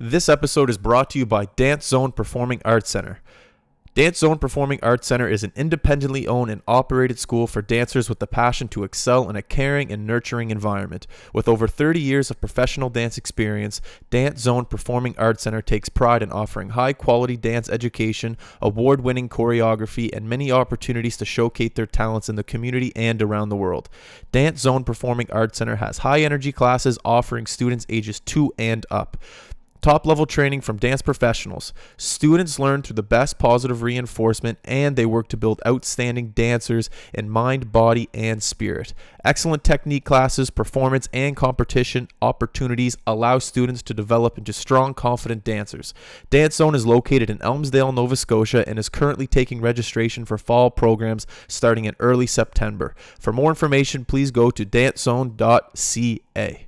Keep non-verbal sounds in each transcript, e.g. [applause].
This episode is brought to you by Dance Zone Performing Arts Center. Dance Zone Performing Arts Center is an independently owned and operated school for dancers with the passion to excel in a caring and nurturing environment. With over 30 years of professional dance experience, Dance Zone Performing Arts Center takes pride in offering high quality dance education, award winning choreography, and many opportunities to showcase their talents in the community and around the world. Dance Zone Performing Arts Center has high energy classes offering students ages 2 and up. Top level training from dance professionals. Students learn through the best positive reinforcement and they work to build outstanding dancers in mind, body, and spirit. Excellent technique classes, performance, and competition opportunities allow students to develop into strong, confident dancers. Dance Zone is located in Elmsdale, Nova Scotia, and is currently taking registration for fall programs starting in early September. For more information, please go to dancezone.ca.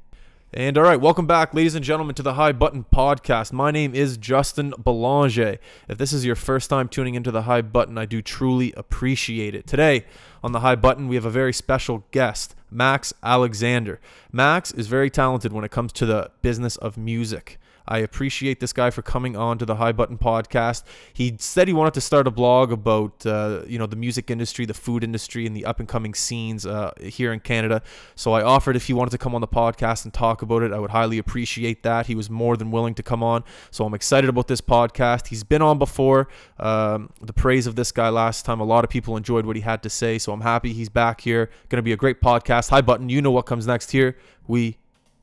And all right, welcome back, ladies and gentlemen, to the High Button Podcast. My name is Justin Belanger. If this is your first time tuning into the High Button, I do truly appreciate it. Today on the High Button, we have a very special guest, Max Alexander. Max is very talented when it comes to the business of music. I appreciate this guy for coming on to the High Button podcast. He said he wanted to start a blog about uh, you know the music industry, the food industry, and the up and coming scenes uh, here in Canada. So I offered if he wanted to come on the podcast and talk about it, I would highly appreciate that. He was more than willing to come on. So I'm excited about this podcast. He's been on before. Um, the praise of this guy last time, a lot of people enjoyed what he had to say. So I'm happy he's back here. Going to be a great podcast. High Button, you know what comes next here. We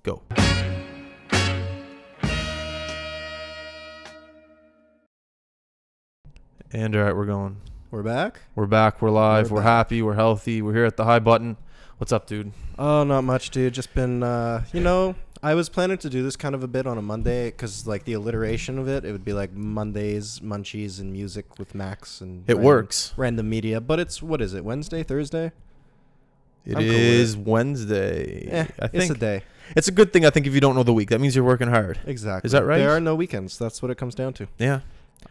go. And all right, we're going. We're back. We're back. We're live. We're We're, happy. We're healthy. We're here at the high button. What's up, dude? Oh, not much, dude. Just been, uh, you know, I was planning to do this kind of a bit on a Monday because, like, the alliteration of it, it would be like Mondays, munchies, and music with Max and It random- works. Random media, but it's what is it? Wednesday, Thursday? It I'm cool with is Wednesday. Eh, I it's a day. it's a good thing. I think if you don't know the week, that means you're working hard. Exactly. Is that right? There are no weekends. That's what it comes down to. Yeah.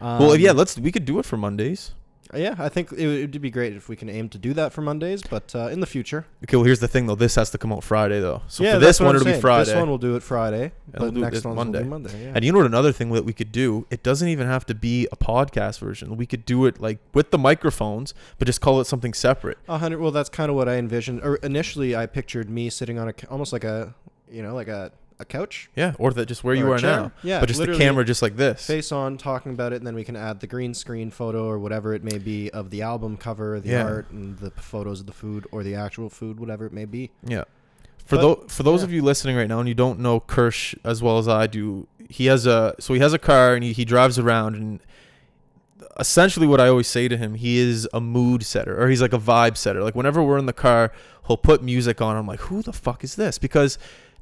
Um, well, yeah. Let's. We could do it for Mondays. yeah. I think it would be great if we can aim to do that for Mondays, but uh, in the future. Okay. Well, here's the thing, though. This has to come out Friday, though. So yeah, for this one, it'll be. Friday. This one we'll do it Friday, And but we'll do next one Monday. Monday. Yeah. And you know what? Another thing that we could do. It doesn't even have to be a podcast version. We could do it like with the microphones, but just call it something separate. A hundred. Well, that's kind of what I envisioned. Or initially, I pictured me sitting on a almost like a, you know, like a, a couch, Yeah. Or that just where you are now. Yeah, But just the camera, just like this. face on, talking about it, and then we can add the green screen photo or whatever it may be of the album cover, the Yeah. art, and the photos of the food or the actual food, whatever it may be. Yeah. For But, those for those yeah. of you listening right now and you don't know Kirsh as well as I do, he has a so he has a car and he, he drives around and essentially what I always say to him, he is a mood setter or he's like a vibe setter. Like whenever we're in the car, he'll put music on. I'm like, who the fuck is this? Because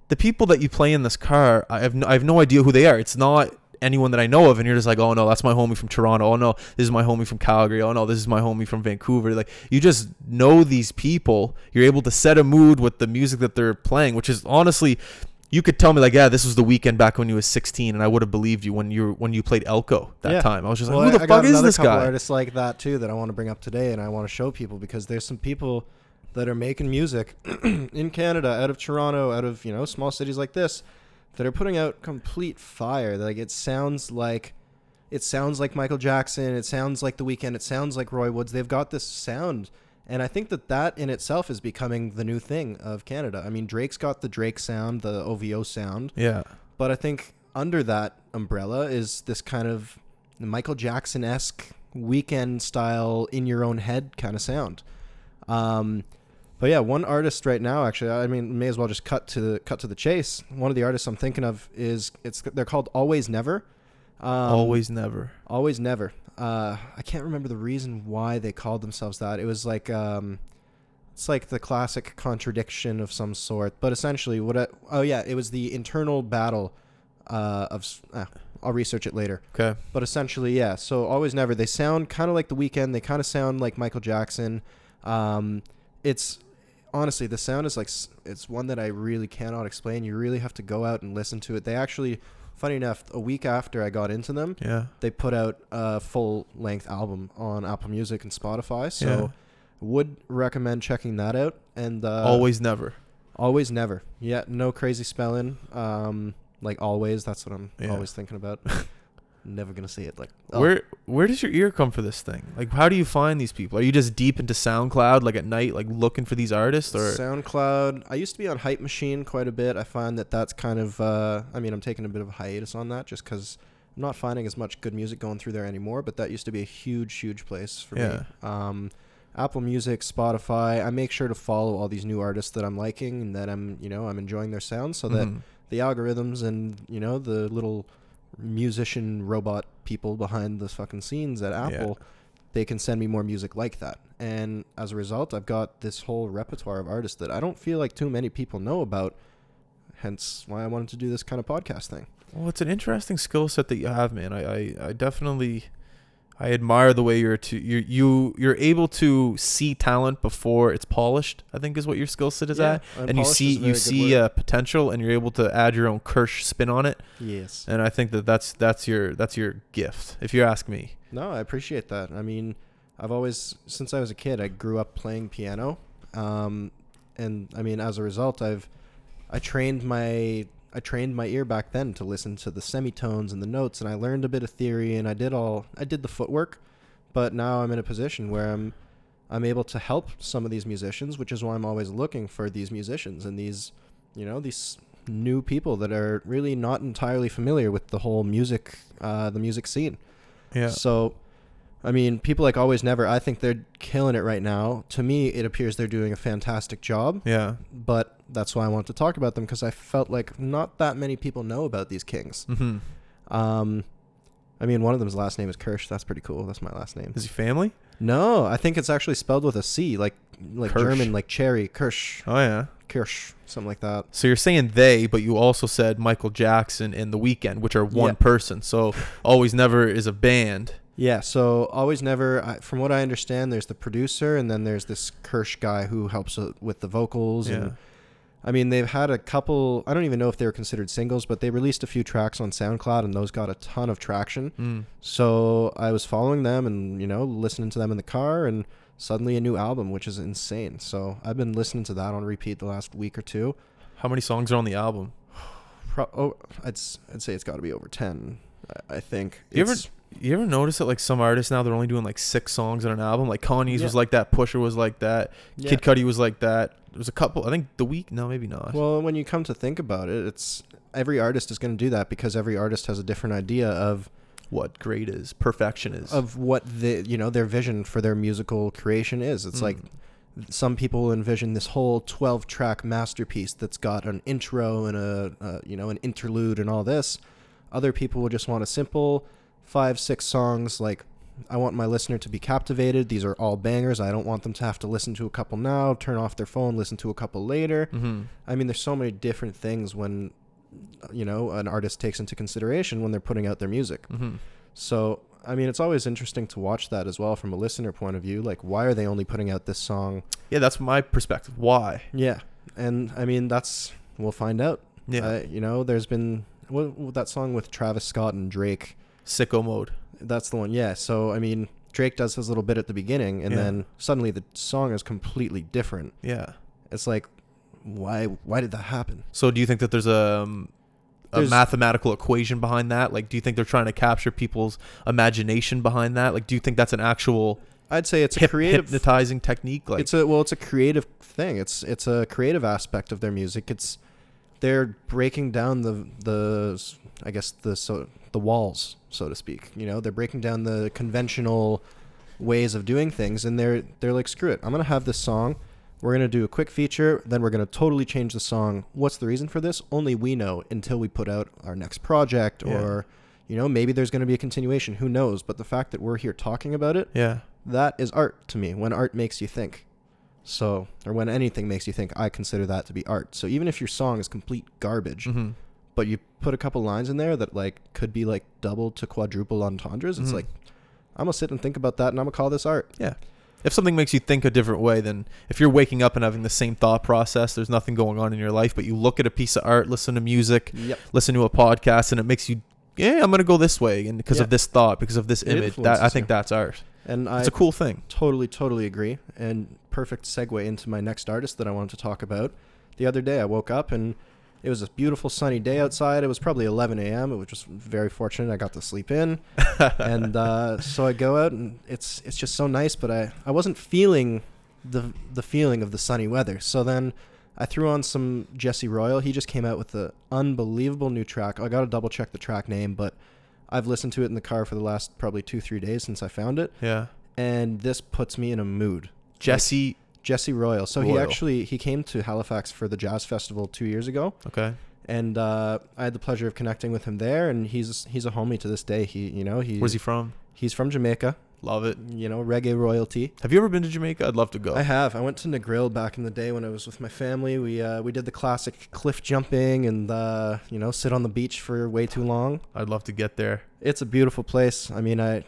the people that you play in this car, I have no, I have no idea who they are. It's not anyone that I know of, and you're just like, oh no, that's my homie from Toronto. Oh no, this is my homie from Calgary. Oh no, this is my homie from Vancouver. Like you just know these people. You're able to set a mood with the music that they're playing, which is honestly. You could tell me like, yeah, this was the Weeknd back when you was 16, and I would have believed you when you when you played Elko that Yeah. time. I was just well, like, who I- the I fuck is this guy? Artists like that too that I want to bring up today, and I want to show people because there's some people that are making music [clears throat] in Canada, out of Toronto, out of you know small cities like this, that are putting out complete fire. Like it sounds like. It sounds like Michael Jackson. It sounds like The Weeknd. It sounds like Roy Woods. They've got this sound, and I think that that in itself is becoming the new thing of Canada. I mean, Drake's got the Drake sound, the OVO sound, Yeah, but I think under that umbrella is this kind of Michael Jackson esque Weeknd style in your own head kind of sound. Um, but yeah, one artist right now, actually, I mean, may as well just cut to the cut to the chase. One of the artists I'm thinking of is it's they're called Always Never. Um, always, never. Always Never. Uh, I can't remember the reason why they called themselves that. It was like um, it's like the classic contradiction of some sort. But essentially, what? I, oh yeah, it was the internal battle uh, of. ah, I'll research it later. Okay, But essentially, yeah. So always never. They sound kind of like The Weeknd. They kind of sound like Michael Jackson. Um, it's honestly the sound is like it's one that I really cannot explain. You really have to go out and listen to it. They actually, funny enough, a week after I got into them, yeah, they put out a full length album on Apple Music and Spotify. So Yeah. would recommend checking that out. And uh, always, never. always never. Yeah, no crazy spelling. Um, like always. That's what I'm Yeah. always thinking about. [laughs] Never gonna see it like oh, Where where does your ear come for this thing? Like, how do you find these people? Are you just deep into SoundCloud, like at night, like looking for these artists, or SoundCloud. I used to be on Hype Machine quite a bit. I find that that's kind of. Uh, I mean, I'm taking a bit of a hiatus on that just because I'm not finding as much good music going through there anymore. But that used to be a huge, huge place for Yeah. me. Um, Apple Music, Spotify. I make sure to follow all these new artists that I'm liking and that I'm, you know, I'm enjoying their sound, so that Mhm. the algorithms and you know the little musician robot people behind the fucking scenes at Yeah. Apple, they can send me more music like that. And as a result, I've got this whole repertoire of artists that I don't feel like too many people know about. Hence why I wanted to do this kind of podcast thing. Well, it's an interesting skill set that you have, man. I, I, I definitely I admire the way you're to you you you're able to see talent before it's polished. I think is what your skill set is Yeah, at, and you see a you see word. uh, potential, and you're able to add your own Kirsh spin on it. Yes. And I think that that's that's your that's your gift, if you ask me. No, I appreciate that. I mean, I've always since I was a kid, I grew up playing piano, um, and I mean, as a result, I've I trained my I trained my ear back then to listen to the semitones and the notes, and I learned a bit of theory, and I did all I did the footwork, but now I'm in a position where I'm I'm able to help some of these musicians, which is why I'm always looking for these musicians and these you know these new people that are really not entirely familiar with the whole music uh, the music scene. Yeah. So, I mean, people like Always Never, I think they're killing it right now. To me, it appears they're doing a fantastic job, Yeah. but that's why I want to talk about them because I felt like not that many people know about these kings. hmm Um, I mean, one of them's last name is Kirsch. That's pretty cool. That's my last name. Is he family? No, I think it's actually spelled with a C, like like Kirsch. German, like cherry, Kirsch, Oh yeah. Kirsch, something like that. So you're saying they, but you also said Michael Jackson and The Weeknd, which are one Yeah. person. So [laughs] always never is a band. Yeah, so always never. I, from what I understand, there's the producer, and then there's this Kirsch guy who helps uh, with the vocals. Yeah. And I mean, they've had a couple. I don't even know if they were considered singles, but they released a few tracks on SoundCloud, and those got a ton of traction. Mm. So I was following them, and you know, listening to them in the car, and suddenly a new album, which is insane. So I've been listening to that on repeat the last week or two. How many songs are on the album? Pro- oh, I'd I'd say it's got to be over ten. I, I think. You ever It's- you ever notice that like some artists now they're only doing like six songs on an album? Like Kanye's Yeah. was like that, Pusha was like that, yeah. Kid Cudi was like that. There was a couple. I think the week. No, maybe not. Well, when you come to think about it, it's every artist is going to do that because every artist has a different idea of what great is perfection is. of what the you know their vision for their musical creation is. It's like Mm. some people envision this whole 12 track masterpiece that's got an intro and a, uh you know an interlude and all this other people will just want a simple five six songs like i want my listener to be captivated these are all bangers i don't want them to have to listen to a couple now turn off their phone listen to a couple later hmm i mean there's so many different things when you know an artist takes into consideration when they're putting out their music hmm so, I mean, it's always interesting to watch that as well from a listener point of view. Like, why are they only putting out this song? Yeah, that's my perspective. Why? Yeah. And I mean, that's, we'll find out. Yeah, Uh, you know, there's been, what, that song with Travis Scott and Drake. Sicko mode. That's the one. Yeah. So, I mean, Drake does his little bit at the beginning and Yeah. then suddenly the song is completely different. Yeah. It's like, why, why did that happen? So do you think that there's a um, a There's- mathematical equation behind that? Like, do you think they're trying to capture people's imagination behind that? Like, do you think that's an actual I'd say it's a creative hypnotizing technique? Like, it's a well, it's a creative thing. It's it's a creative aspect of their music. It's they're breaking down the the I guess the so the walls, so to speak. You know, they're breaking down the conventional ways of doing things, and they're they're like, screw it, I'm gonna have this song. We're gonna do a quick feature, then we're gonna totally change the song. What's the reason for this? Only we know until we put out our next project, Yeah. or you know, maybe there's gonna be a continuation. Who knows? But the fact that we're here talking about it yeah, that is art to me when art makes you think so or when anything makes you think i consider that to be art so even if your song is complete garbage hmm but you put a couple lines in there that like could be like double to quadruple entendres it's Mhm. like i'm gonna sit and think about that and i'm gonna call this art yeah. If something makes you think a different way, then if you're waking up and having the same thought process, there's nothing going on in your life, but you look at a piece of art, listen to music, yep listen to a podcast, and it makes you, yeah, I'm gonna go this way, and because Yeah. of this thought, because of this It image, that I think you. that's art. and i It's a cool thing. totally totally agree and perfect segue into my next artist that i wanted to talk about the other day i woke up and It was a beautiful sunny day outside. It was probably 11 a.m. It was just very fortunate I got to sleep in, [laughs] and uh, so I go out and it's it's just so nice. But I I wasn't feeling the the feeling of the sunny weather. So then I threw on some Jesse Royal. He just came out with an unbelievable new track. I got to double check the track name, but I've listened to it in the car for the last probably two three days since I found it, Yeah. and this puts me in a mood. Jesse. Jesse Royal. So he Royal. actually he came to Halifax for the jazz festival two years ago, Okay. and uh, I had the pleasure of connecting with him there. And he's he's a homie to this day. He you know he Where's he from? he's from Jamaica. Love it. You know reggae royalty. Have you ever been to Jamaica? I'd love to go. I have. I went to Negril back in the day when I was with my family. We uh, we did the classic cliff jumping and uh, you know sit on the beach for way too long. I'd love to get there. It's a beautiful place. I mean, I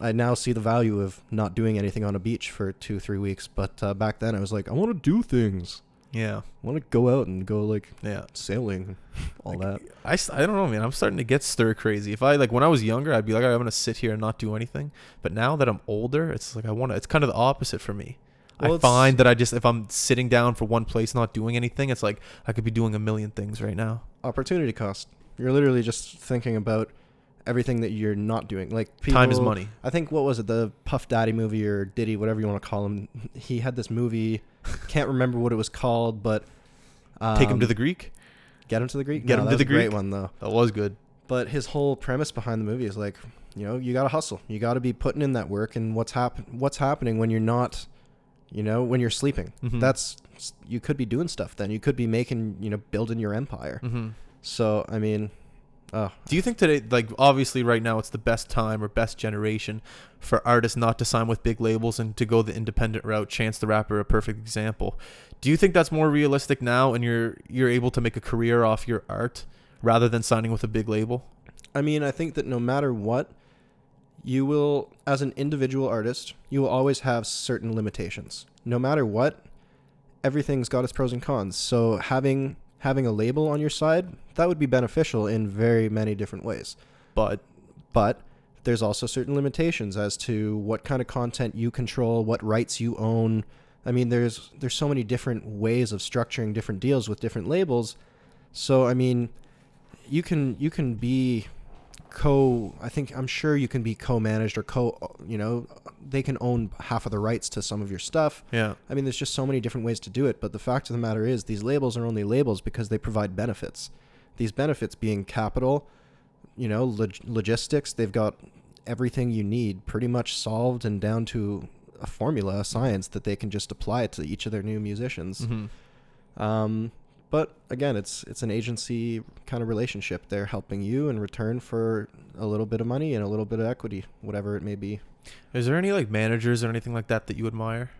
I now see the value of not doing anything on a beach for two three weeks. But uh, back then, I was like, I want to do things. Yeah. I want to go out and go like Yeah. sailing, [laughs] all that. I, I don't know, man. I'm starting to get stir crazy. If I like when I was younger, I'd be like, "All right, I'm gonna sit here and not do anything. But now that I'm older, it's like I want to. It's kind of the opposite for me. Well, I find that I just if I'm sitting down for one place not doing anything, it's like I could be doing a million things right now. Opportunity cost. You're literally just thinking about everything that you're not doing. Like people, Time is money. I think what was it, the Puff Daddy movie or Diddy, whatever you want to call him. He had this movie. Can't remember what it was called, but um, Take him to the Greek. get him to the Greek. Get No, him that to was the a great one though. That was good. But his whole premise behind the movie is like, you know, you got to hustle. You got to be putting in that work. And what's happen What's happening when you're not, you know, when you're sleeping? Mhm. That's you could be doing stuff. Then you could be making, you know, building your empire. hmm So I mean, oh, Do you think today, like obviously right now, it's the best time or best generation for artists not to sign with big labels and to go the independent route? Chance the Rapper, a perfect example. Do you think that's more realistic now, and you're you're able to make a career off your art rather than signing with a big label? I mean, I think that no matter what, you will, as an individual artist, you will always have certain limitations. No matter what, everything's got its pros and cons. So having having a label on your side that would be beneficial in very many different ways. But But there's also certain limitations as to what kind of content you control, what rights you own. I mean, there's there's so many different ways of structuring different deals with different labels. So I mean, you can you can be co I think I'm sure you can be co-managed or co you know, they can own half of the rights to some of your stuff. yeah, I mean, there's just so many different ways to do it. But the fact of the matter is, these labels are only labels because they provide benefits. These benefits being capital, you know, log- logistics. They've got everything you need pretty much solved and down to a formula, a science that they can just apply it to each of their new musicians. hmm Um, but again, it's it's an agency kind of relationship. They're helping you in return for a little bit of money and a little bit of equity, whatever it may be. is there any like managers or anything like that that you admire?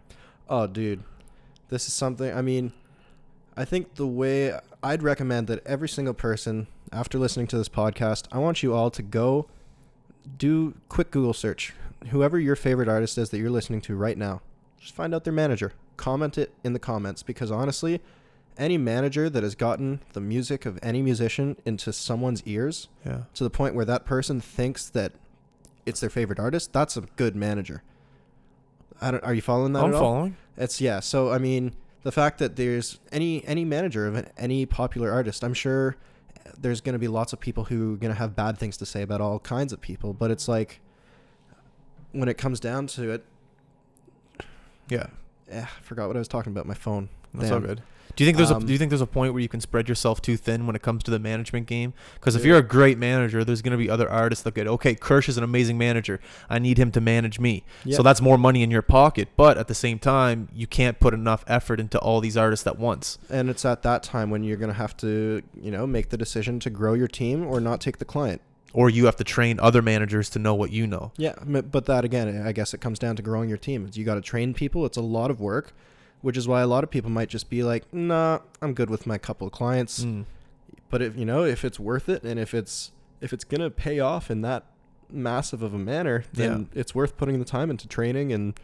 Oh, dude, this is something. I mean, I think the way I'd recommend that every single person, after listening to this podcast, I want you all to go do quick Google search. Whoever your favorite artist is that you're listening to right now, just find out their manager. Comment it in the comments because honestly, any manager that has gotten the music of any musician into someone's ears Yeah, to the point where that person thinks that it's their favorite artist, that's a good manager. I don't, are you following that I'm at all? following. It's yeah. So I mean, the fact that there's any any manager of any popular artist, I'm sure there's going to be lots of people who are going to have bad things to say about all kinds of people. But it's like when it comes down to it, Yeah, eh, I forgot what I was talking about. My phone. that's all good. Do you think there's a Um, Do you think there's a point where you can spread yourself too thin when it comes to the management game? Because if Yeah. you're a great manager, there's going to be other artists that get okay. Kirsh is an amazing manager. I need him to manage me. Yeah. So that's more money in your pocket. But at the same time, you can't put enough effort into all these artists at once. and it's at that time when you're going to have to, you know, make the decision to grow your team or not take the client. Or you have to train other managers to know what you know. Yeah, but that again, I guess it comes down to growing your team. You got to train people. It's a lot of work, which is why a lot of people might just be like, "Nah, I'm good with my couple of clients." Mm. But if you know, if it's worth it and if it's if it's gonna pay off in that massive of a manner, then it's worth putting the time into training and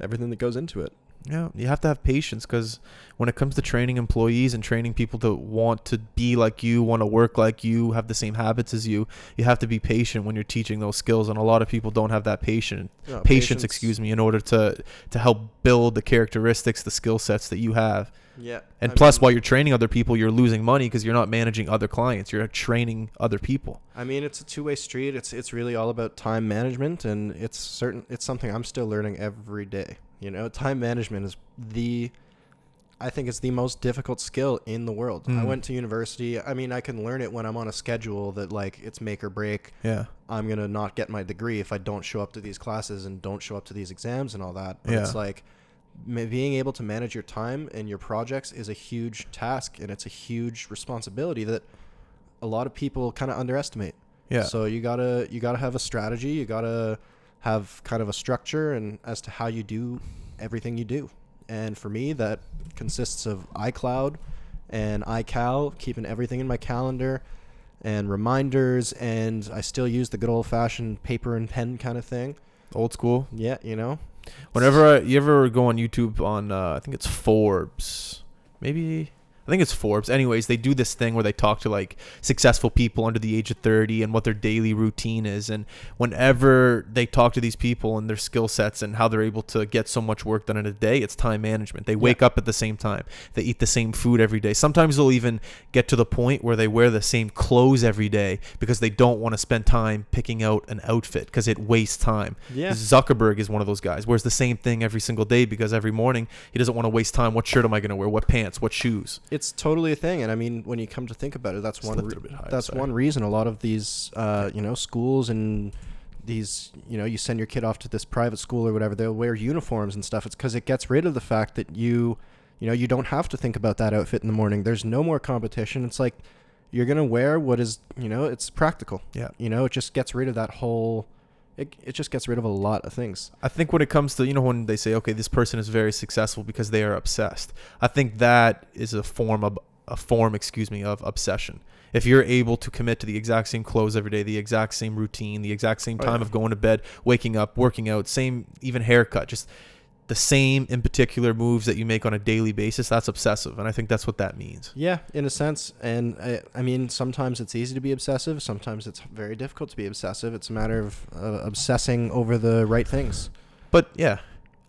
everything that goes into it. Yeah, you have to have patience because when it comes to training employees and training people to want to be like you, want to work like you, have the same habits as you, you have to be patient when you're teaching those skills. And a lot of people don't have that patience, No, patience, excuse me, in order to to help build the characteristics, the skill sets that you have. Yeah. And I plus, mean- while you're training other people, you're losing money because you're not managing other clients. You're training other people. I mean, it's a two-way street. It's it's really all about time management, and it's certain. It's something I'm still learning every day. You know, time management is the, I think it's the most difficult skill in the world. I Mm. went to university. I mean, I can learn it when I'm on a schedule that like it's make or break. Yeah. I'm gonna not get my degree if I don't show up to these classes and don't show up to these exams and all that. But it's like being able to manage your time and your projects is a huge task, and it's a huge responsibility that a lot of people kind of underestimate. Yeah. So you gotta you gotta have a strategy. You gotta have kind of a structure and as to how you do everything you do. And for me, that consists of iCloud and iCal, keeping everything in my calendar and reminders. And I still use the good old fashioned paper and pen kind of thing. Old school. Yeah, you know. Whenever I, you ever go on YouTube on, uh, I think it's Forbes, maybe. I think it's Forbes. Anyways, they do this thing where they talk to like successful people under the age of 30 and what their daily routine is. And whenever they talk to these people and their skill sets and how they're able to get so much work done in a day, it's time management. They wake up at the same time. They eat the same food every day. Sometimes they'll even get to the point where they wear the same clothes every day because they don't want to spend time picking out an outfit because it wastes time. Yeah. Zuckerberg is one of those guys. Wears the same thing every single day because every morning he doesn't want to waste time. What shirt am I going to wear? What pants? What shoes? It's totally a thing, and I mean, when you come to think about it, that's one. Re- higher, that's sorry. one reason a lot of these, uh, you know, schools and these, you know, you send your kid off to this private school or whatever. They'll wear uniforms and stuff. It's because it gets rid of the fact that you, you know, you don't have to think about that outfit in the morning. There's no more competition. It's like you're gonna wear what is, you know, it's practical. Yeah. You know, it just gets rid of that whole. It, it just gets rid of a lot of things. I think when it comes to you know when they say okay this person is very successful because they are obsessed. I think that is a form of a form excuse me of obsession. If you're able to commit to the exact same clothes every day, the exact same routine, the exact same Oh, time yeah. of going to bed, waking up, working out, same even haircut, just the same in particular moves that you make on a daily basis, that's obsessive, and I think that's what that means. Yeah, in a sense. And I, I mean, sometimes it's easy to be obsessive. Sometimes it's very difficult to be obsessive. It's a matter of uh, obsessing over the right things. But yeah,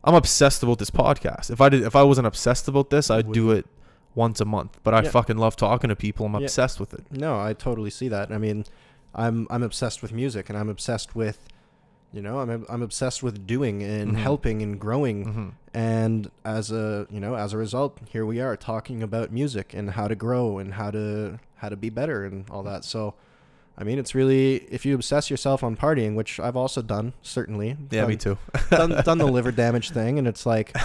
I'm obsessed about this podcast. If I did, if I wasn't obsessed about this, I'd do it once a month. But I Yeah. fucking love talking to people. I'm Yeah. obsessed with it. No, I totally see that. I mean, I'm I'm obsessed with music, and I'm obsessed with, you know, I'm I'm obsessed with doing and Mhm. helping and growing. hmm And as a you know, as a result, here we are talking about music and how to grow and how to how to be better and all that. So. I mean, it's really if you obsess yourself on partying, which I've also done, certainly. Yeah, done, me too. done, done the liver [laughs] damage thing, and it's like,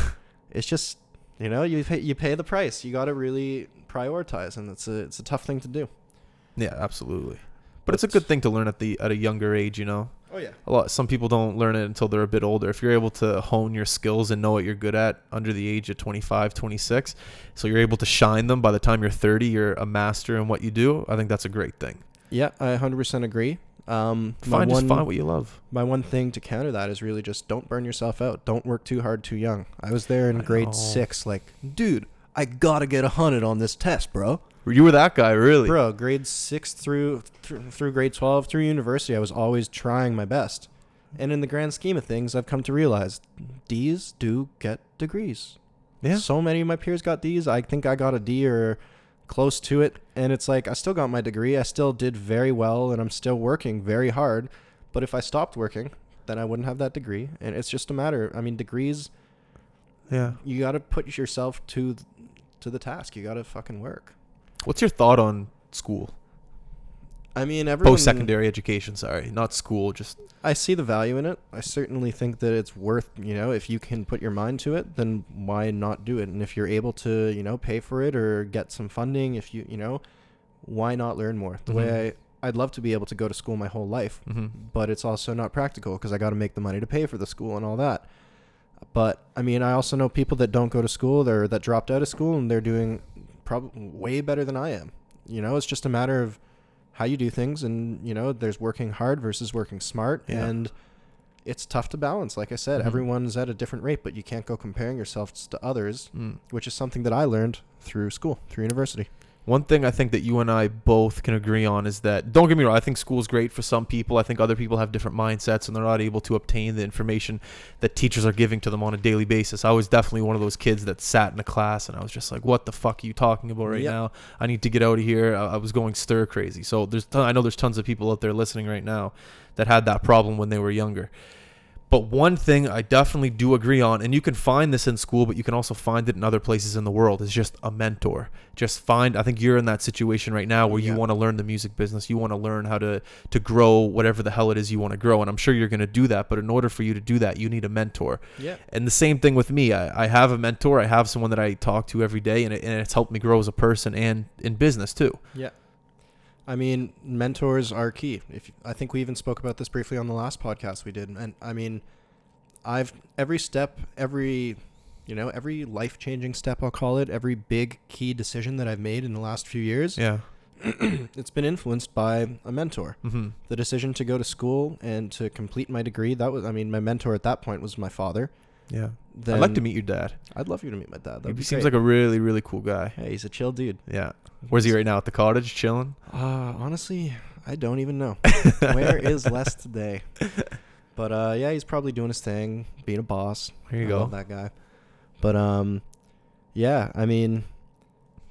it's just, you know, you pay, you pay the price. You got to really prioritize, and it's a it's a tough thing to do. Yeah, absolutely. But it's a good thing to learn at the at a younger age. You know, Oh yeah. a lot. Some people don't learn it until they're a bit older. If you're able to hone your skills and know what you're good at under the age of 25, 26, so you're able to shine them by the time you're 30, you're a master in what you do. I think that's a great thing. Yeah, I 100% agree. Um, Find just one find what you love. my one thing to counter that is really just don't burn yourself out. Don't work too hard too young. I was there in I grade know. six, like, dude, I gotta get a hundred on this test, bro. You were that guy, really. Bro, grade six through through, through grade twelve through university, I was always trying my best. And in the grand scheme of things, I've come to realize D's do get degrees. Yeah. So many of my peers got D's. I think I got a D or close to it. And it's like, I still got my degree. I still did very well and I'm still working very hard. But if I stopped working, then I wouldn't have that degree. And it's just a matter, I mean, degrees, Yeah. you got to put yourself to to the task. You got to fucking work. What's your thought on school? I mean, everyone. Post secondary education, sorry. Not school, just I see the value in it. I certainly think that it's worth, you know, if you can put your mind to it, then why not do it? And if you're able to, you know, pay for it or get some funding, if you, you know, why not learn more? The Mhm. way I, I'd love to be able to go to school my whole life, hmm but it's also not practical because I got to make the money to pay for the school and all that. But I mean, I also know people that don't go to school, or that dropped out of school, and they're doing probably way better than I am. You know, it's just a matter of how you do things, and you know, there's working hard versus working smart, Yeah. and it's tough to balance. Like I said, Mhm. everyone's at a different rate, but you can't go comparing yourself to others, Mm. which is something that I learned through school, through university. One thing I think that you and I both can agree on is that don't get me wrong, I think school's great for some people. I think other people have different mindsets and they're not able to obtain the information that teachers are giving to them on a daily basis. I was definitely one of those kids that sat in a class and I was just like, "What the fuck are you talking about right Yep. now? I need to get out of here." I, I was going stir crazy. So there's ton- I know there's tons of people out there listening right now that had that problem when they were younger. But one thing I definitely do agree on, and you can find this in school, but you can also find it in other places in the world, is just a mentor. Just find. I think you're in that situation right now where you Yeah. want to learn the music business. You want to learn how to to grow whatever the hell it is you want to grow, and I'm sure you're going to do that. But in order for you to do that, you need a mentor. Yeah. And the same thing with me. I, I have a mentor. I have someone that I talk to every day, and, it, and it's helped me grow as a person and in business too. Yeah. I mean, mentors are key. If I think we even spoke about this briefly on the last podcast we did, and I mean, I've every step, every you know, every life changing step I'll call it, every big key decision that I've made in the last few years, Yeah. [clears throat] it's been influenced by a mentor. hmm The decision to go to school and to complete my degree, that was I mean, my mentor at that point was my father. Yeah. Then I'd like to meet your dad. I'd love you to meet my dad. That'd he be seems great. like a really really cool guy. Hey, he's a chill dude. Yeah. Where's he right now? At the cottage, chilling. Uh, honestly, I don't even know. [laughs] Where is Les today? But uh, yeah, he's probably doing his thing, being a boss. There you I go. love that guy. But um, yeah, I mean,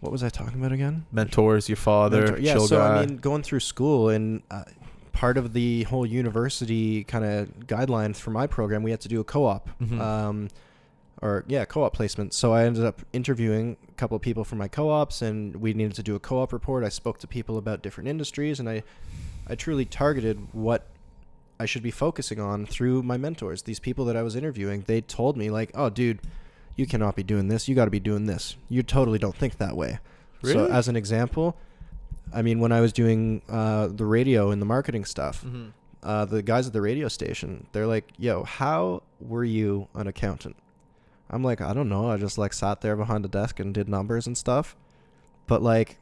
what was I talking about again? Mentors, your father, Mentor- Yeah, chill so guy. I mean, going through school and uh, part of the whole university kind of guidelines for my program, we had to do a co-op. Mhm. Um, or yeah, co-op placement. So I ended up interviewing a couple of people from my co-ops, and we needed to do a co-op report. I spoke to people about different industries, and I, I truly targeted what I should be focusing on through my mentors. These people that I was interviewing, they told me like, "Oh, dude, you cannot be doing this. You got to be doing this. You totally don't think that way." Really? So as an example, I mean, when I was doing uh, the radio and the marketing stuff, Mhm. uh, the guys at the radio station, they're like, "Yo, how were you an accountant?" I'm like, "I don't know. I just like sat there behind a desk and did numbers and stuff." But like,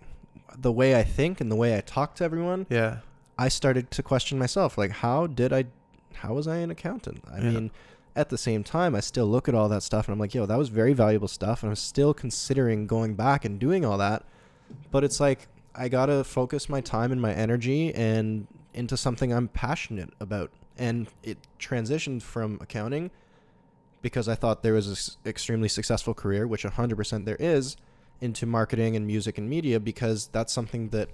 the way I think and the way I talk to everyone, Yeah. I started to question myself. Like, how did I? How was I an accountant? I Yeah. mean, at the same time, I still look at all that stuff and I'm like, "Yo, that was very valuable stuff," and I'm still considering going back and doing all that. But it's like I gotta focus my time and my energy and into something I'm passionate about. And it transitioned from accounting because I thought there was an extremely successful career, which 100% there is, into marketing and music and media because that's something that,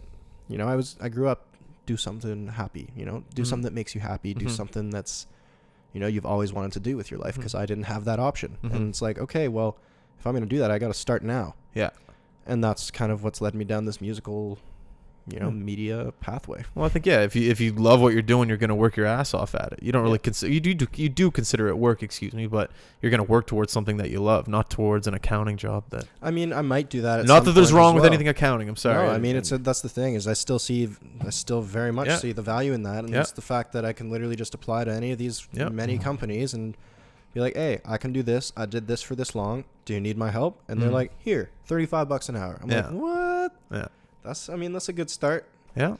you know, I was I grew up do something happy, you know, do Mhm. something that makes you happy, do Mhm. something that's, you know, you've always wanted to do with your life Mhm. because I didn't have that option. And it's like, okay, well, if I'm going to do that, I got to start now Yeah. And that's kind of what's led me down this musical, you know, Hmm. media pathway. Well, I think yeah. If you if you love what you're doing, you're gonna work your ass off at it. You don't really Yeah. consider you do, do you do consider it work, excuse me, but you're gonna work towards something that you love, not towards an accounting job that. I mean, I might do that. At not that there's wrong as with anything accounting. I'm sorry. No, I mean it's a, that's the thing is I still see I still very much Yeah. see the value in that, and Yeah. it's the fact that I can literally just apply to any of these many companies and like, hey, I can do this. I did this for this long. Do you need my help? And they're Mhm. like, here, thirty five bucks an hour. I'm Yeah. like, what? yeah. That's I mean that's a good start. Yeah.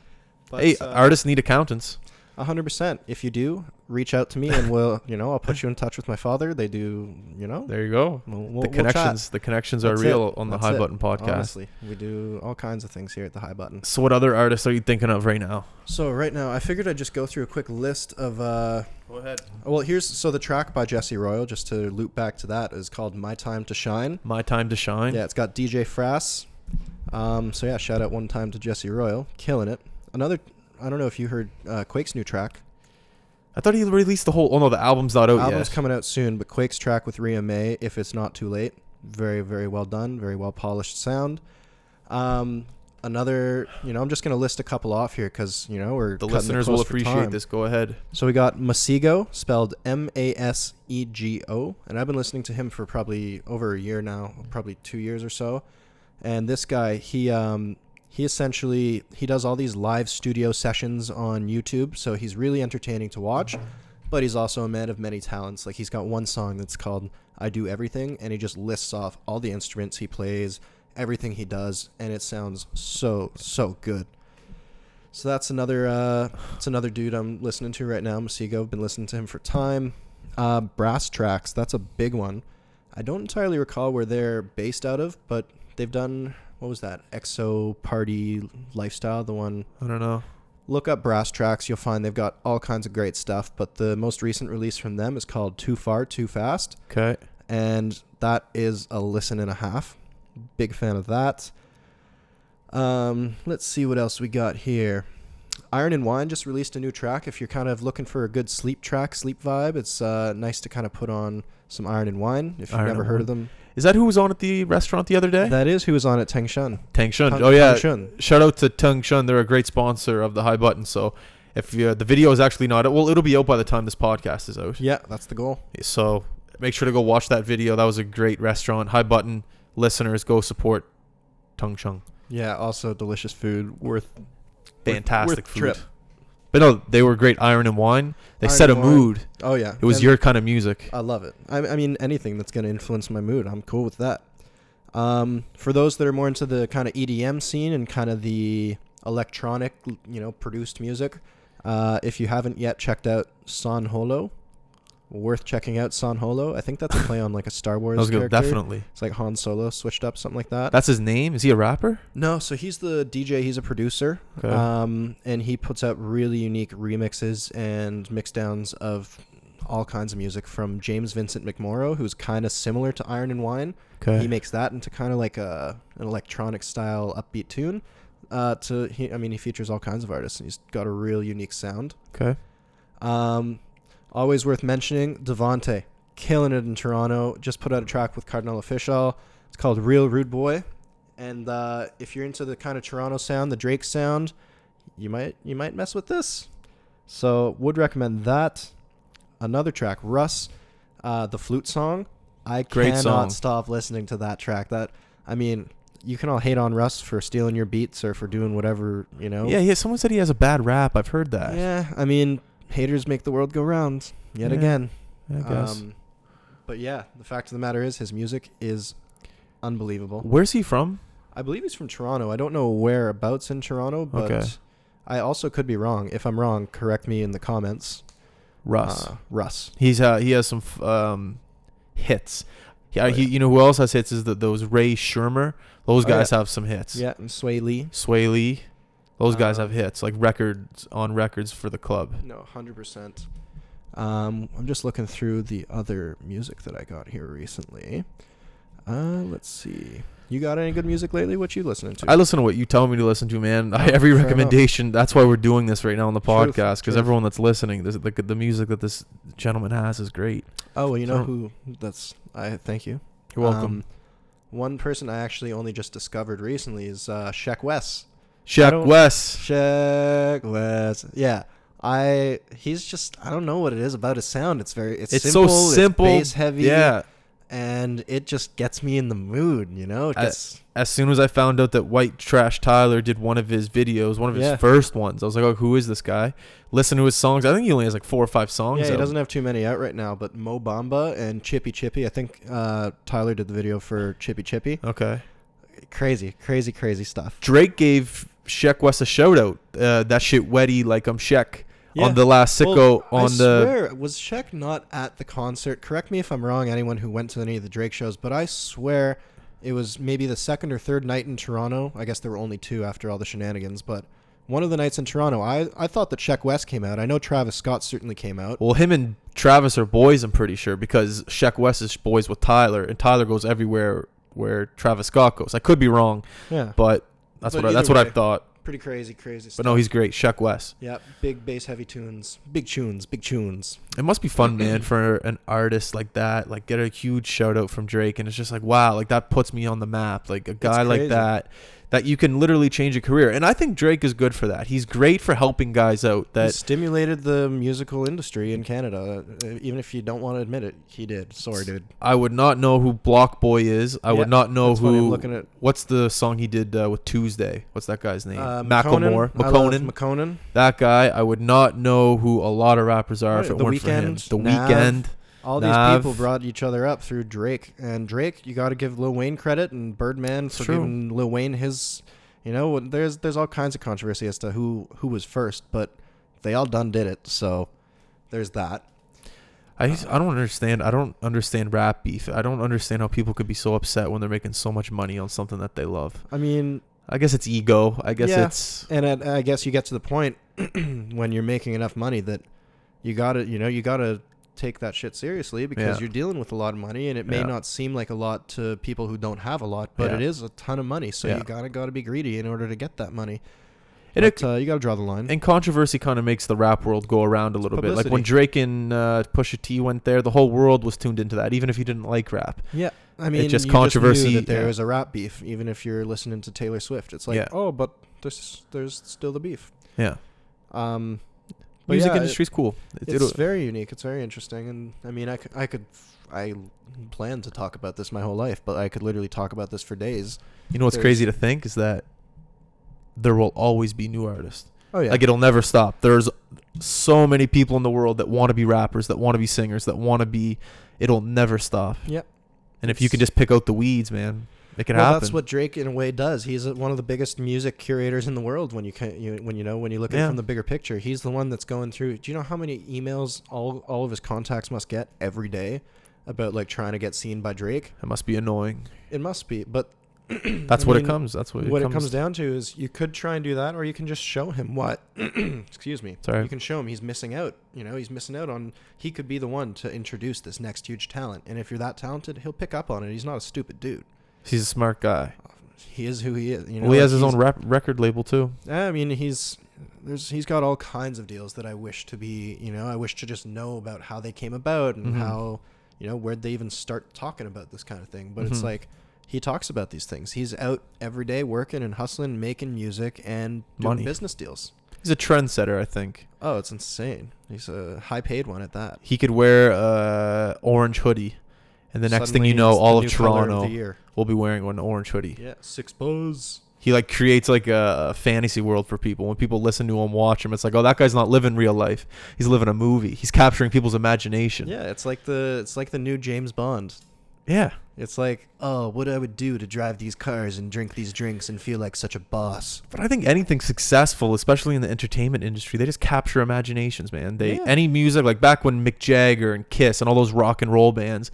But, hey, uh, artists need accountants. A hundred percent. If you do, reach out to me and we'll, [laughs] you know, I'll put you in touch with my father. They do, you know, There you go. we'll, we'll, the we'll connections, the connections are That's real it. on the That's High it. Button podcast. Honestly, we do all kinds of things here at the High Button. So, what other artists are you thinking of right now? So right now, I figured I'd just go through a quick list of. Uh, Go ahead. well, here's so the track by Jesse Royal. Just to loop back to that is called "My Time to Shine." My time to shine. Yeah, it's got DJ Frass. Um, so yeah, shout out one time to Jesse Royal, killing it. Another, I don't know if you heard uh, Quake's new track. I thought he released the whole. Oh no, the album's not out Album's yet. coming out soon, but Quake's track with Rhea May, if it's not too late, very very well done, very well polished sound. Um, another, you know, I'm just gonna list a couple off here because you know we're the cutting it listeners will close for appreciate time. this. Go ahead. So we got Masego, spelled M A S E G O, and I've been listening to him for probably over a year now, probably two years or so. And this guy, he um, he essentially he does all these live studio sessions on YouTube, so he's really entertaining to watch. But he's also a man of many talents. Like he's got one song that's called "I Do Everything," and he just lists off all the instruments he plays, everything he does, and it sounds so so good. So that's another uh it's another dude I'm listening to right now, Masego. I've been listening to him for time. Uh Brasstracks, that's a big one. I don't entirely recall where they're based out of, but they've done what was that? EXO Party Lifestyle, the one I don't know. look up Brasstracks, you'll find they've got all kinds of great stuff, but the most recent release from them is called Too Far Too Fast Okay. and that is a listen and a half. Big fan of that. Um, let's see what else we got here. Iron and Wine just released a new track. If you're kind of looking for a good sleep track, sleep vibe, it's uh, nice to kind of put on some Iron and Wine. If you've Iron never and heard of them, Is that who was on at the restaurant the other day? that is who was on at Tang Shun. Tang Shun. Tang- oh yeah. Tang Shun. Shout out to Tung Shun. They're a great sponsor of the High Button. So if you, the video is actually not well, it'll be out by the time this podcast is out. Yeah, that's the goal. So make sure to go watch that video. That was a great restaurant. High Button listeners, go support Tung Chung. Yeah, also delicious food, worth Fantastic worth food. trip. But no, they were great. Iron and wine. They Iron set a Wine. mood. Oh yeah, It was And- your kind of music. I love it. I, I mean, anything that's going to influence my mood, I'm cool with that. Um, for those that are more into the kind of EDM scene and kind of the electronic, you know, produced music, uh, if you haven't yet checked out San Holo, worth checking out San Holo. I think that's a play on like a Star Wars That good. Definitely. It's like Han Solo switched up, something like that. That's his name. Is he a rapper? No, so he's the DJ. He's a producer, Okay. um, and he puts out really unique remixes and mixdowns of all kinds of music from James Vincent McMorrow, who's kind of similar to Iron and Wine. Okay. He makes that into kind of like a an electronic style upbeat tune. Uh, to he, I mean, he features all kinds of artists, and he's got a real unique sound. okay. Um, always worth mentioning, Devante, killing it in Toronto. Just put out a track with Kardinal Offishall. It's called Real Rude Boy. And uh, if you're into the kind of Toronto sound, the Drake sound, you might you might mess with this. So would recommend that. Another track, Russ, uh, the flute song. I Great cannot song. stop listening to that track. That I mean, you can all hate on Russ for stealing your beats or for doing whatever you know. Yeah, yeah. Someone said he has a bad rap. I've heard that. Yeah, I mean, haters make the world go round yet Yeah, again. I guess. Um, but yeah, the fact of the matter is, his music is unbelievable. Where's he from? I believe he's from Toronto. I don't know whereabouts in Toronto, but Okay. I also could be wrong. If I'm wrong, correct me in the comments. Russ. Uh, Russ. He's uh he has some f- um hits. Yeah, he you know who else has hits is the, those Rae Sremmurd. Those Oh, guys yeah. have some hits. Yeah, and Swae Lee. Swae Lee. Those guys Uh, have hits like records on records for the club. No, hundred percent. Um, I'm just looking through the other music that I got here recently. Uh, let's see. You got any good music lately? What you listening to? I listen to what you tell me to listen to, man. I, Oh, every fair recommendation. That's why we're doing this right now on the podcast because everyone that's listening, this, the the music that this gentleman has is great. Oh, well, you know So- who? That's I thank you. You're welcome. Um, one person I actually only just discovered recently is uh, Sheck Wes. I Shaq don't- West. Wes. Yeah. I he's just I don't know what it is about his sound. It's very it's, It's simple, so simple. it's bass heavy. Yeah. And it just gets me in the mood, you know? I- As soon as I found out that White Trash Tyler did one of his videos, one of his Yeah. first ones, I was like, "Oh, who is this guy?" Listen to his songs. I think he only has like four or five songs. yeah, he out. doesn't have too many out right now, but Mo Bamba and Chippi Chippi. I think uh, Tyler did the video for Chippi Chippi. Okay. Crazy, crazy, crazy stuff. Drake gave Sheck Wes a shout out. Uh, that shit wetty like I'm Sheck Yeah. on the last sicko Well, on I the swear, was Sheck not at the concert? Correct me if I'm wrong, anyone who went to any of the Drake shows, but I swear it was maybe the second or third night in Toronto. I guess there were only two after all the shenanigans, but one of the nights in Toronto, I, I thought that Sheck Wes came out. I know Travis Scott certainly came out. Well, him and Travis are boys. I'm pretty sure because Sheck Wes is boys with Tyler, and Tyler goes everywhere where Travis Scott goes. I could be wrong, Yeah, but that's But what I, that's either what. I thought. pretty crazy, crazy stuff. But no, he's great. Sheck Wes. yeah, big bass heavy tunes, big tunes, big tunes. It must be fun, man, [clears throat] for an artist like that. Like get a huge shout out from Drake, and it's just like wow, like that puts me on the map. Like a guy like that, that you can literally change a career. And I think Drake is good for that. He's great for helping guys out. He That stimulated the musical industry in Canada. Uh, even if you don't want to admit it, he did. Sorry, dude. I would not know who BlocBoy is. I Yeah, would not know funny, I'm who. looking at What's the song he did uh, with Tuesday? What's that guy's name? Uh, Macklemore. McConan. McConan. that guy. I would not know who a lot of rappers are if it The weren't for him. The Nav. Weeknd. All these people brought each other up through Drake. And Drake, you got to give Lil Wayne credit and Birdman for true. giving Lil Wayne his, You know, there's there's all kinds of controversy as to who who was first, but they all done did it. So there's that. I I don't understand. I don't understand rap beef. I don't understand how people could be so upset when they're making so much money on something that they love. I mean, I guess it's ego. I guess Yeah. it's and I, I guess you get to the point [clears throat] when you're making enough money that you gotta, you know, you gotta take that shit seriously because Yeah. you're dealing with a lot of money, and it may Yeah. not seem like a lot to people who don't have a lot, but Yeah. it is a ton of money. So you gotta gotta be greedy in order to get that money. and But, it, uh, you gotta draw the line. and controversy kind of makes the rap world go around a little bit. Like when Drake and uh, Pusha T went there, the whole world was tuned into that, even if you didn't like rap. yeah, I mean, it's just controversy, knew that there was a rap beef, even if you're listening to Taylor Swift. It's like, oh, but there's there's still the beef. Yeah, Um, but music yeah, it- cool. It, It's very unique. It's very interesting, and I mean, I could, I could, I plan to talk about this my whole life, but I could literally talk about this for days. you know what's there's- crazy to think is that there will always be new artists. Oh yeah, Like it'll never stop. There's so many people in the world that want to be rappers, that want to be singers, that want to be. It'll never stop. Yep. And if you can just pick out the weeds, man, it can well, happen. that's what Drake in a way does. He's one of the biggest music curators in the world. When you can, you, when you know, when you look at it from the bigger picture, he's the one that's going through. Do you know how many emails all all of his contacts must get every day about like trying to get seen by Drake? It must be annoying. It must be, but [clears throat] That's I what mean, it comes. That's what, what it it comes. comes down to is you could try and do that, or you can just show him what. [clears throat] excuse me. Sorry. You can show him he's missing out. You know, he's missing out on. He could be the one to introduce this next huge talent, and if you're that talented, he'll pick up on it. He's not a stupid dude. He's a smart guy. He is who he is. You know, well, he like has his own rap record label too. I mean, he's there's he's got all kinds of deals that I wish to be. You know, I wish to just know about how they came about and Mhm. how you know where'd they even start talking about this kind of thing. But it's Mhm. like he talks about these things. He's out every day working and hustling, making music and doing Money. business deals. He's a trendsetter, I think. Oh, it's insane. He's a high paid one at that. He could wear a orange hoodie, and the next thing Suddenly you know, the all of new color Toronto the year. will be wearing an orange hoodie. Yeah, six buzz. He like creates like a, a fantasy world for people. When people listen to him, watch him, it's like, oh, that guy's not living real life. He's living a movie. He's capturing people's imagination. Yeah, it's like the it's like the new James Bond. Yeah. It's like, oh, what I would do to drive these cars and drink these drinks and feel like such a boss. But I think anything successful, especially in the entertainment industry, they just capture imaginations, man. They Yeah. any music like back when Mick Jagger and Kiss and all those rock and roll bands,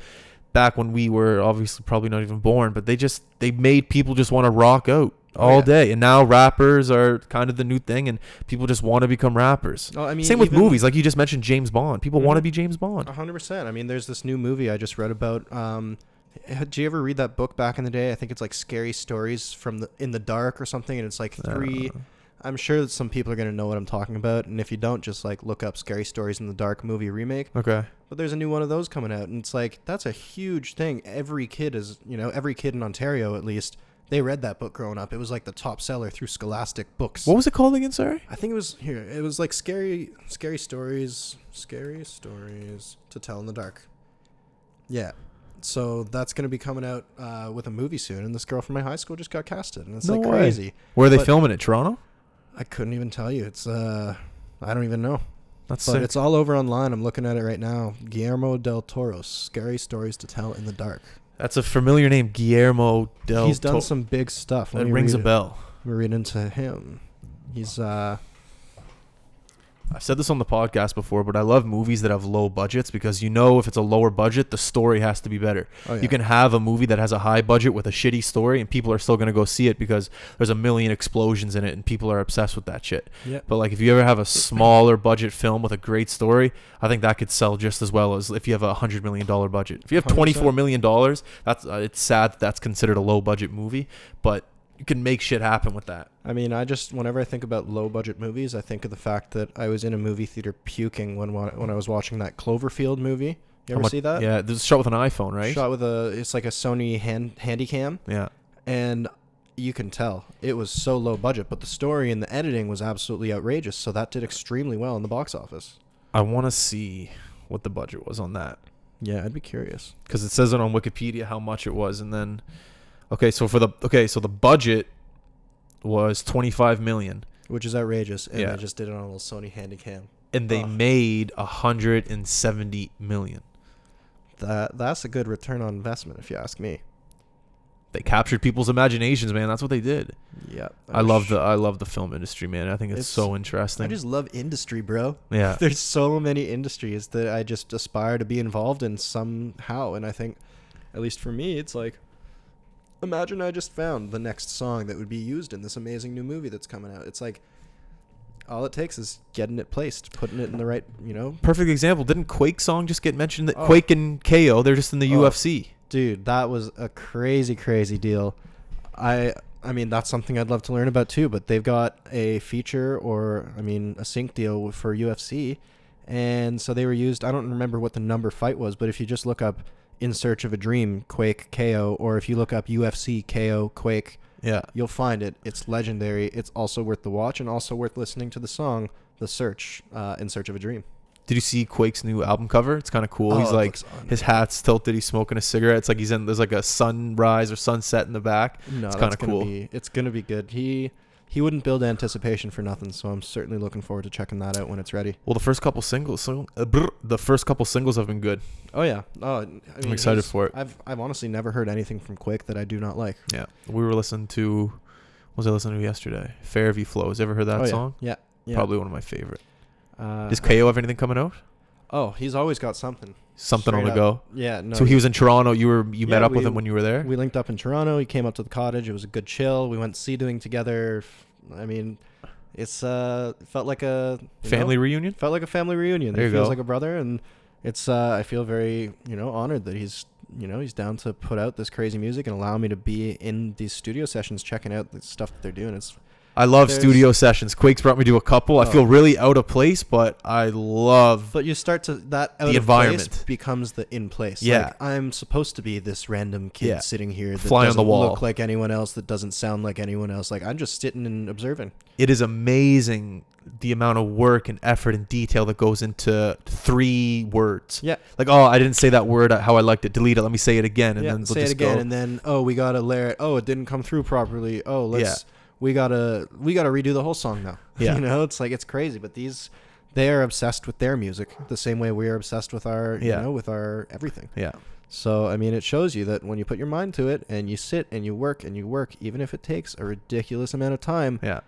back when we were obviously probably not even born, but they just they made people just want to rock out Oh, all yeah. day. And now rappers are kind of the new thing, and people just want to become rappers. Oh, I mean, Same with movies, like you just mentioned, James Bond. People want to be James Bond. Hundred percent. I mean, there's this new movie I just read about. Um, did you ever read that book back in the day? I think it's like Scary Stories from the in the Dark or something, and it's like three. Uh, I'm sure that some people are gonna know what I'm talking about, and if you don't, just like look up Scary Stories in the Dark movie remake. okay. But there's a new one of those coming out, and it's like that's a huge thing. Every kid is, you know, every kid in Ontario at least, they read that book growing up. It was like the top seller through Scholastic Books. What was it called again? Sorry. I think it was here. It was like scary, scary stories, scary stories to tell in the dark. Yeah. So that's gonna be coming out uh, with a movie soon, and this girl from my high school just got casted, and it's No like way. crazy. Where are they But- filming it? Toronto. I couldn't even tell you. It's uh, I don't even know, That's but sick. it's all over online. I'm looking at it right now. Guillermo del Toro's "Scary Stories to Tell in the Dark." That's a familiar name, Guillermo del. He's done Toro. some big stuff. Let That rings a read- bell. Let me read into him. He's uh, I've said this on the podcast before, but I love movies that have low budgets because you know if it's a lower budget, the story has to be better. oh yeah. You can have a movie that has a high budget with a shitty story, and people are still gonna go see it because there's a million explosions in it, and people are obsessed with that shit. yeah. But like if you ever have a smaller budget film with a great story, I think that could sell just as well as if you have a hundred million dollar budget. If you have twenty four million dollars, that's uh, it's sad that that's considered a low budget movie, but you can make shit happen with that. I mean, I just whenever I think about low budget movies, I think of the fact that I was in a movie theater puking when when I was watching that Cloverfield movie. You ever see that? Yeah, this is shot with an iPhone, right? Shot with a it's like a Sony hand Handycam, Yeah. and you can tell it was so low budget, but the story and the editing was absolutely outrageous. So that did extremely well in the box office. I want to see what the budget was on that. Yeah, I'd be curious. because it says it on Wikipedia how much it was, and then okay, so for the okay, so the budget was twenty five million, Which is outrageous, and Yeah. they just did it on a little Sony Handycam. and they Ugh. made a hundred and seventy million. That that's a good return on investment, if you ask me. they captured people's imaginations, man. That's what they did. Yeah. I love the I love the film industry, man. I think it's, It's- so interesting. I just love industry, bro. yeah. [laughs] There's so many industries that I just aspire to be involved in somehow, and I think, at least for me, it's like, imagine I just found the next song that would be used in this amazing new movie that's coming out. It's like, all it takes is getting it placed, putting it in the right, you know, Perfect example. Didn't Quake song just get mentioned? That Oh. Quake and KO, they're just in the Oh. UFC. dude, that was a crazy, crazy deal. I, I mean, that's something I'd love to learn about too. But they've got a feature, or I mean, a sync deal for UFC, and so they were used. I don't remember what the number fight was, but if you just look up "In Search of a Dream" Quake KO, or if you look up UFC KO Quake, Yeah. you'll find it. It's legendary. It's also worth the watch, and also worth listening to the song "The Search" uh, "In Search of a Dream." Did you see Quake's new album cover? It's kind of cool. Oh, he's like his hat's tilted. He's smoking a cigarette. It's like he's in. There's like a sunrise or sunset in the back. No, It's kinda gonna cool. Be, it's gonna be good. He he wouldn't build anticipation for nothing, so I'm certainly looking forward to checking that out when it's ready. Well, the first couple singles, so, uh, brr, the first couple singles have been good. Oh yeah. Oh, I mean, I'm excited for it. I've I've honestly never heard anything from Quake that I do not like. Yeah, we were listening to. What was I listening to yesterday? Fairview Flows. Ever heard that oh, yeah. song? Yeah. Yeah. Probably one of my favorite. Uh, Does KO have anything coming out? oh, he's always got something. Something on Straight the go. Yeah. No. so he was in Toronto. You were you met Yeah, up with we- him when you were there. We linked up in Toronto. He came up to the cottage. It was a good chill. We went sea doing together. I mean, it's uh felt like a you Family know, reunion. felt like a family reunion. There he you feels go. like a brother, and it's uh, I feel very you know honored that he's you know he's down to put out this crazy music and allow me to be in these studio sessions, checking out the stuff that they're doing. It's I love There's- studio sessions. Quake's brought me to a couple. I Oh. feel really out of place, but I love. but you start to that out The of place environment. becomes the in place. Yeah. like, I'm supposed to be this random kid Yeah. sitting here that Fly on the wall. look like anyone else, that doesn't sound like anyone else. Like I'm just sitting and observing. it is amazing the amount of work and effort and detail that goes into three words. Yeah. Like, oh, I didn't say that word uh, how I liked it. Delete it. Let me say it again, and yeah, then say it again, go. and then oh, we gotta layer it. Oh, it didn't come through properly. Oh, let's we gotta we gotta redo the whole song now. [laughs] Yeah. you know, it's like it's crazy, but these they are obsessed with their music the same way we are obsessed with our Yeah. you know with our everything. yeah, So I mean, it shows you that when you put your mind to it and you sit and you work and you work, even if it takes a ridiculous amount of time, yeah.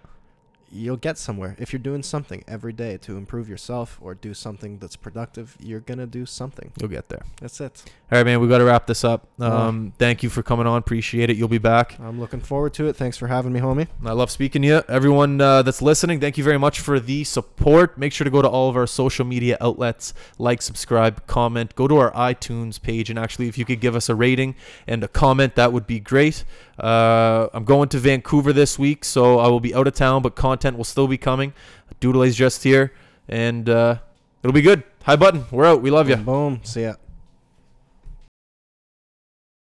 You'll get somewhere. If you're doing something every day to improve yourself or do something that's productive, you're gonna do something. You'll get there. That's it. All right, man. We got to wrap this up. Um, Thank you for coming on. Appreciate it. You'll be back. I'm looking forward to it. Thanks for having me, homie. I love speaking to you. Everyone uh, that's listening, thank you very much for the support. Make sure to go to all of our social media outlets, like, subscribe, comment. Go to our iTunes page, and actually, if you could give us a rating and a comment, that would be great. Uh, I'm going to Vancouver this week, so I will be out of town, but content will still be coming. Doodle is just here, and uh, it'll be good. High, Button. We're out. We love you. Boom. See ya.